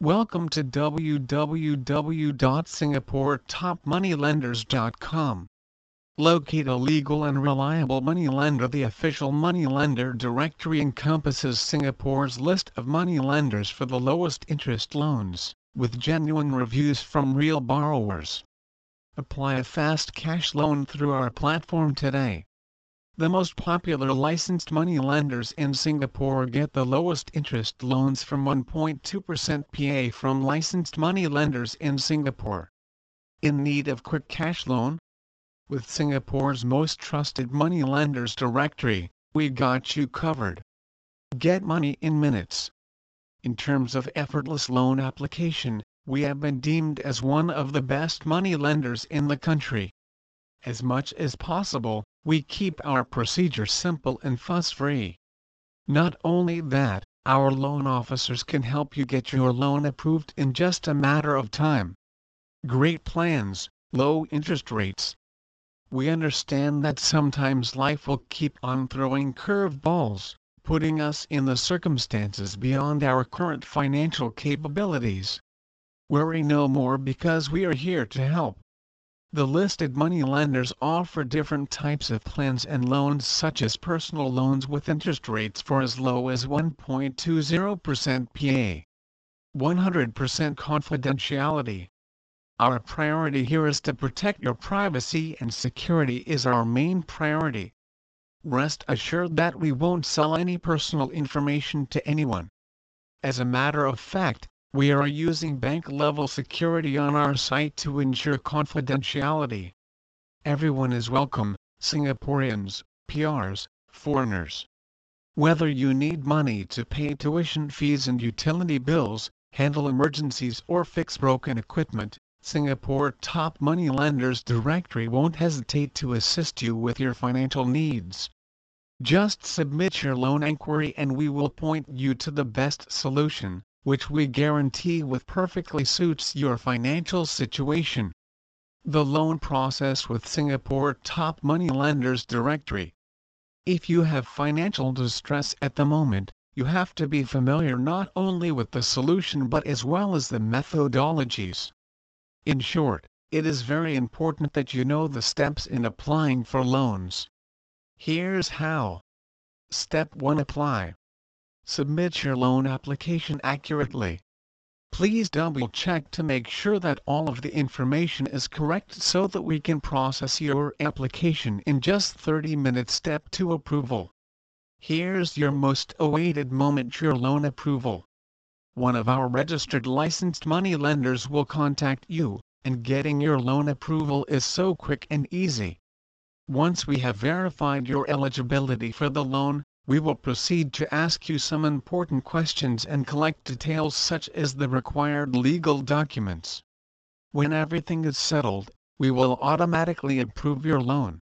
Welcome to www.singaporetopmoneylenders.com. Locate a legal and reliable moneylender. The official moneylender directory encompasses Singapore's list of moneylenders for the lowest interest loans, with genuine reviews from real borrowers. Apply a fast cash loan through our platform today. The most popular licensed money lenders in Singapore get the lowest interest loans from 1.2% PA from licensed money lenders in Singapore. In need of quick cash loan? With Singapore's most trusted money lenders directory, we got you covered. Get money in minutes. In terms of effortless loan application, we have been deemed as one of the best money lenders in the country. As much as possible, we keep our procedure simple and fuss-free. Not only that, our loan officers can help you get your loan approved in just a matter of time. Great plans, low interest rates. We understand that sometimes life will keep on throwing curveballs, putting us in the circumstances beyond our current financial capabilities. Worry no more because we are here to help. The listed money lenders offer different types of plans and loans such as personal loans with interest rates for as low as 1.20% PA. 100% confidentiality. Our priority here is to protect your privacy and security is our main priority. Rest assured that we won't sell any personal information to anyone. As a matter of fact, we are using bank-level security on our site to ensure confidentiality. Everyone is welcome, Singaporeans, PRs, foreigners. Whether you need money to pay tuition fees and utility bills, handle emergencies or fix broken equipment, Singapore Top Money Lenders Directory won't hesitate to assist you with your financial needs. Just submit your loan inquiry and we will point you to the best solution which we guarantee with perfectly suits your financial situation. The loan process with Singapore Top Money Lenders Directory. If you have financial distress at the moment, you have to be familiar not only with the solution but as well as the methodologies. In short, it is very important that you know the steps in applying for loans. Here's how. Step 1 Apply. Submit your loan application accurately. Please double check to make sure that all of the information is correct so that we can process your application in just 30 minutes. Step 2 Approval. Here's your most awaited moment your loan approval. One of our registered licensed money lenders will contact you, and getting your loan approval is so quick and easy. Once we have verified your eligibility for the loan, we will proceed to ask you some important questions and collect details such as the required legal documents. When everything is settled, we will automatically approve your loan.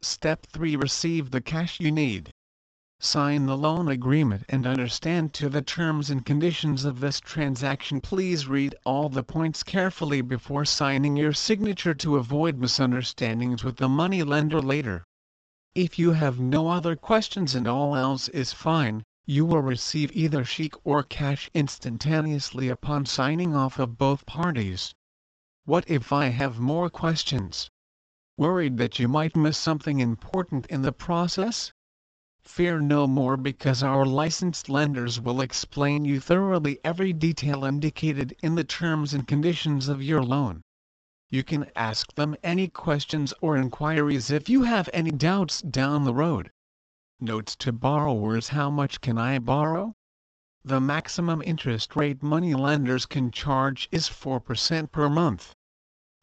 Step 3 Receive the cash you need. Sign the loan agreement and understand to the terms and conditions of this transaction. Please read all the points carefully before signing your signature to avoid misunderstandings with the money lender later. If you have no other questions and all else is fine, you will receive either cheque or cash instantaneously upon signing off of both parties. What if I have more questions? Worried that you might miss something important in the process? Fear no more because our licensed lenders will explain you thoroughly every detail indicated in the terms and conditions of your loan. You can ask them any questions or inquiries if you have any doubts down the road. Notes to borrowers How much can I borrow? The maximum interest rate money lenders can charge is 4% per month.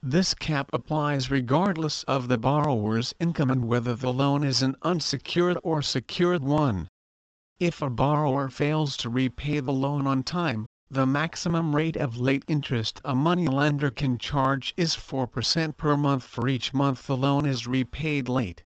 This cap applies regardless of the borrower's income and whether the loan is an unsecured or secured one. If a borrower fails to repay the loan on time, the maximum rate of late interest a moneylender can charge is 4% per month for each month the loan is repaid late.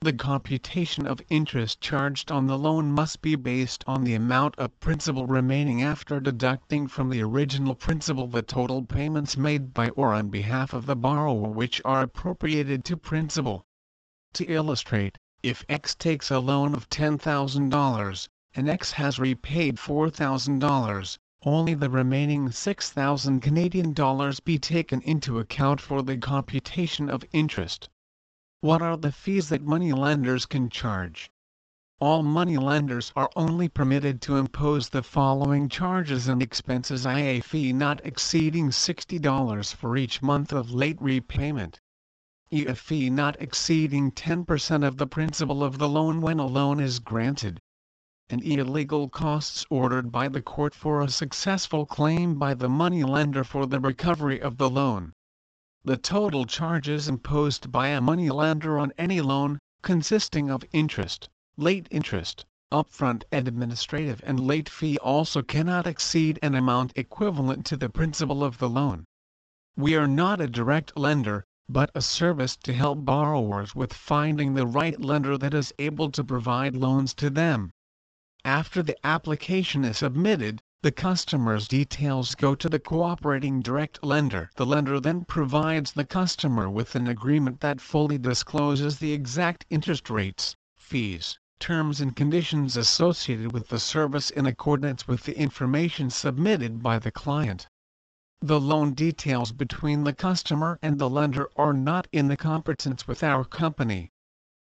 The computation of interest charged on the loan must be based on the amount of principal remaining after deducting from the original principal the total payments made by or on behalf of the borrower which are appropriated to principal. To illustrate, if X takes a loan of $10,000, and X has repaid $4,000, only the remaining 6,000 Canadian dollars be taken into account for the computation of interest. What are the fees that moneylenders can charge? All moneylenders are only permitted to impose the following charges and expenses i.a. fee not exceeding $60 for each month of late repayment. e a fee not exceeding 10% of the principal of the loan when a loan is granted. And e legal costs ordered by the court for a successful claim by the moneylender for the recovery of the loan. The total charges imposed by a moneylender on any loan, consisting of interest, late interest, upfront administrative and late fee also cannot exceed an amount equivalent to the principal of the loan. We are not a direct lender, but a service to help borrowers with finding the right lender that is able to provide loans to them. After the application is submitted, the customer's details go to the cooperating direct lender. The lender then provides the customer with an agreement that fully discloses the exact interest rates, fees, terms and conditions associated with the service in accordance with the information submitted by the client. The loan details between the customer and the lender are not in the competence with our company.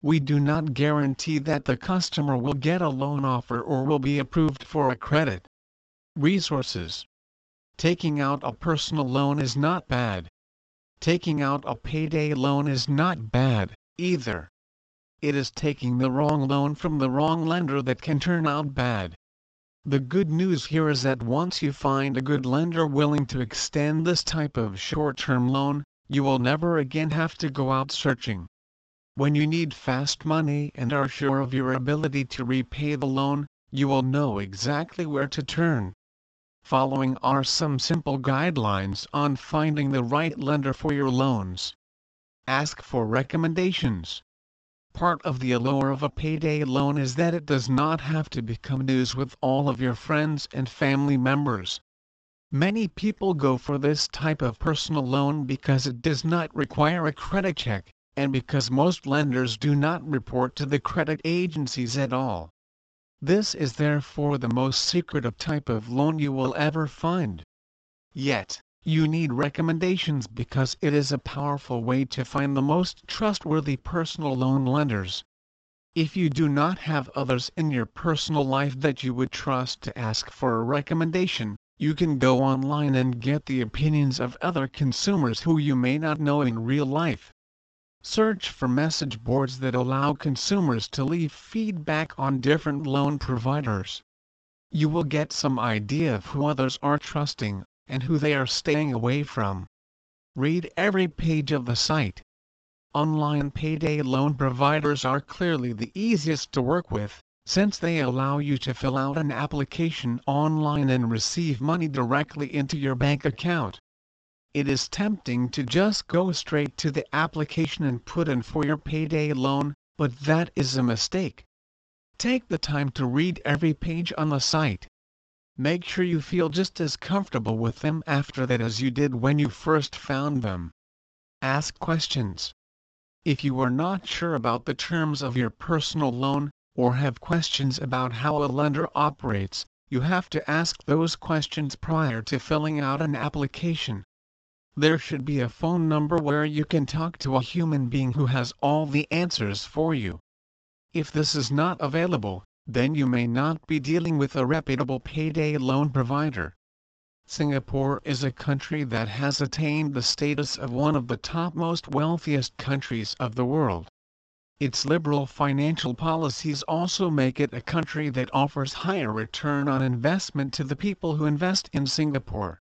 We do not guarantee that the customer will get a loan offer or will be approved for a credit. Resources Taking out a personal loan is not bad. Taking out a payday loan is not bad, either. It is taking the wrong loan from the wrong lender that can turn out bad. The good news here is that once you find a good lender willing to extend this type of short-term loan, you will never again have to go out searching. When you need fast money and are sure of your ability to repay the loan, you will know exactly where to turn. Following are some simple guidelines on finding the right lender for your loans. Ask for recommendations. Part of the allure of a payday loan is that it does not have to become news with all of your friends and family members. Many people go for this type of personal loan because it does not require a credit check, and because most lenders do not report to the credit agencies at all. This is therefore the most secretive type of loan you will ever find. Yet, you need recommendations because it is a powerful way to find the most trustworthy personal loan lenders. If you do not have others in your personal life that you would trust to ask for a recommendation, you can go online and get the opinions of other consumers who you may not know in real life. Search for message boards that allow consumers to leave feedback on different loan providers. You will get some idea of who others are trusting, and who they are staying away from. Read every page of the site. Online payday loan providers are clearly the easiest to work with, since they allow you to fill out an application online and receive money directly into your bank account. It is tempting to just go straight to the application and put in for your payday loan, but that is a mistake. Take the time to read every page on the site. Make sure you feel just as comfortable with them after that as you did when you first found them. Ask questions. If you are not sure about the terms of your personal loan, or have questions about how a lender operates, you have to ask those questions prior to filling out an application. There should be a phone number where you can talk to a human being who has all the answers for you. If this is not available, then you may not be dealing with a reputable payday loan provider. Singapore is a country that has attained the status of one of the top most wealthiest countries of the world. Its liberal financial policies also make it a country that offers higher return on investment to the people who invest in Singapore.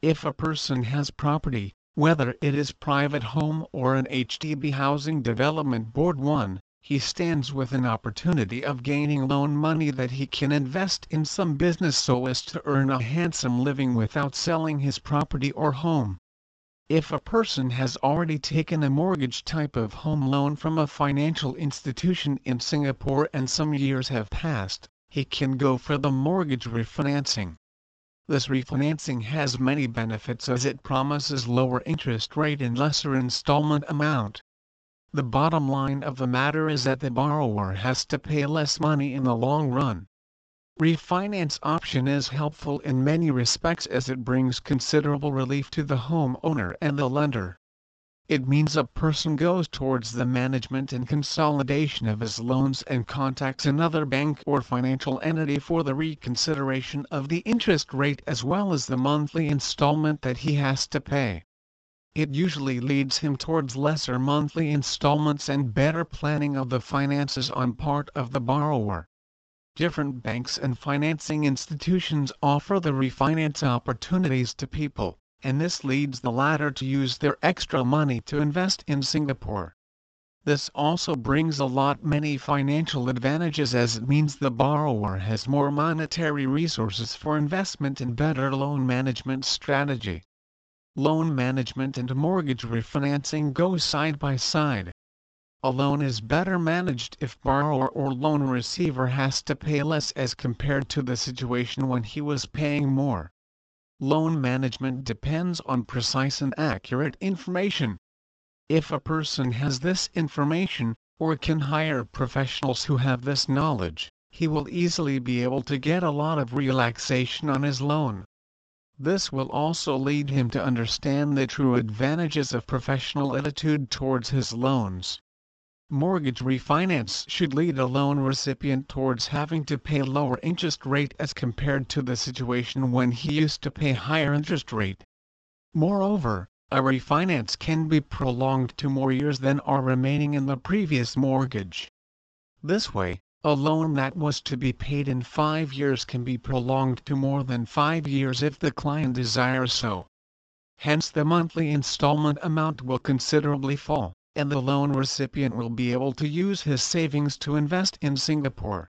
If a person has property, whether it is private home or an HDB Housing Development Board one, he stands with an opportunity of gaining loan money that he can invest in some business so as to earn a handsome living without selling his property or home. If a person has already taken a mortgage type of home loan from a financial institution in Singapore and some years have passed, he can go for the mortgage refinancing. This refinancing has many benefits as it promises lower interest rate and lesser installment amount. The bottom line of the matter is that the borrower has to pay less money in the long run. Refinance option is helpful in many respects as it brings considerable relief to the homeowner and the lender. It means a person goes towards the management and consolidation of his loans and contacts another bank or financial entity for the reconsideration of the interest rate as well as the monthly installment that he has to pay. It usually leads him towards lesser monthly installments and better planning of the finances on part of the borrower different banks and financing institutions offer the refinance opportunities to people, and this leads the latter to use their extra money to invest in Singapore. This also brings a lot many financial advantages as it means the borrower has more monetary resources for investment and better loan management strategy. Loan management and mortgage refinancing go side by side. A loan is better managed if borrower or loan receiver has to pay less as compared to the situation when he was paying more. Loan management depends on precise and accurate information. If a person has this information, or can hire professionals who have this knowledge, he will easily be able to get a lot of relaxation on his loan. This will also lead him to understand the true advantages of professional attitude towards his loans. Mortgage refinance should lead a loan recipient towards having to pay lower interest rate as compared to the situation when he used to pay higher interest rate. Moreover, a refinance can be prolonged to more years than are remaining in the previous mortgage. This way, a loan that was to be paid in five years can be prolonged to more than five years if the client desires so. Hence the monthly installment amount will considerably fall and the loan recipient will be able to use his savings to invest in Singapore.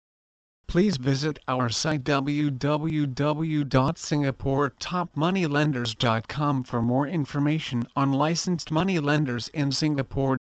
Please visit our site www.singaporetopmoneylenders.com for more information on licensed money lenders in Singapore.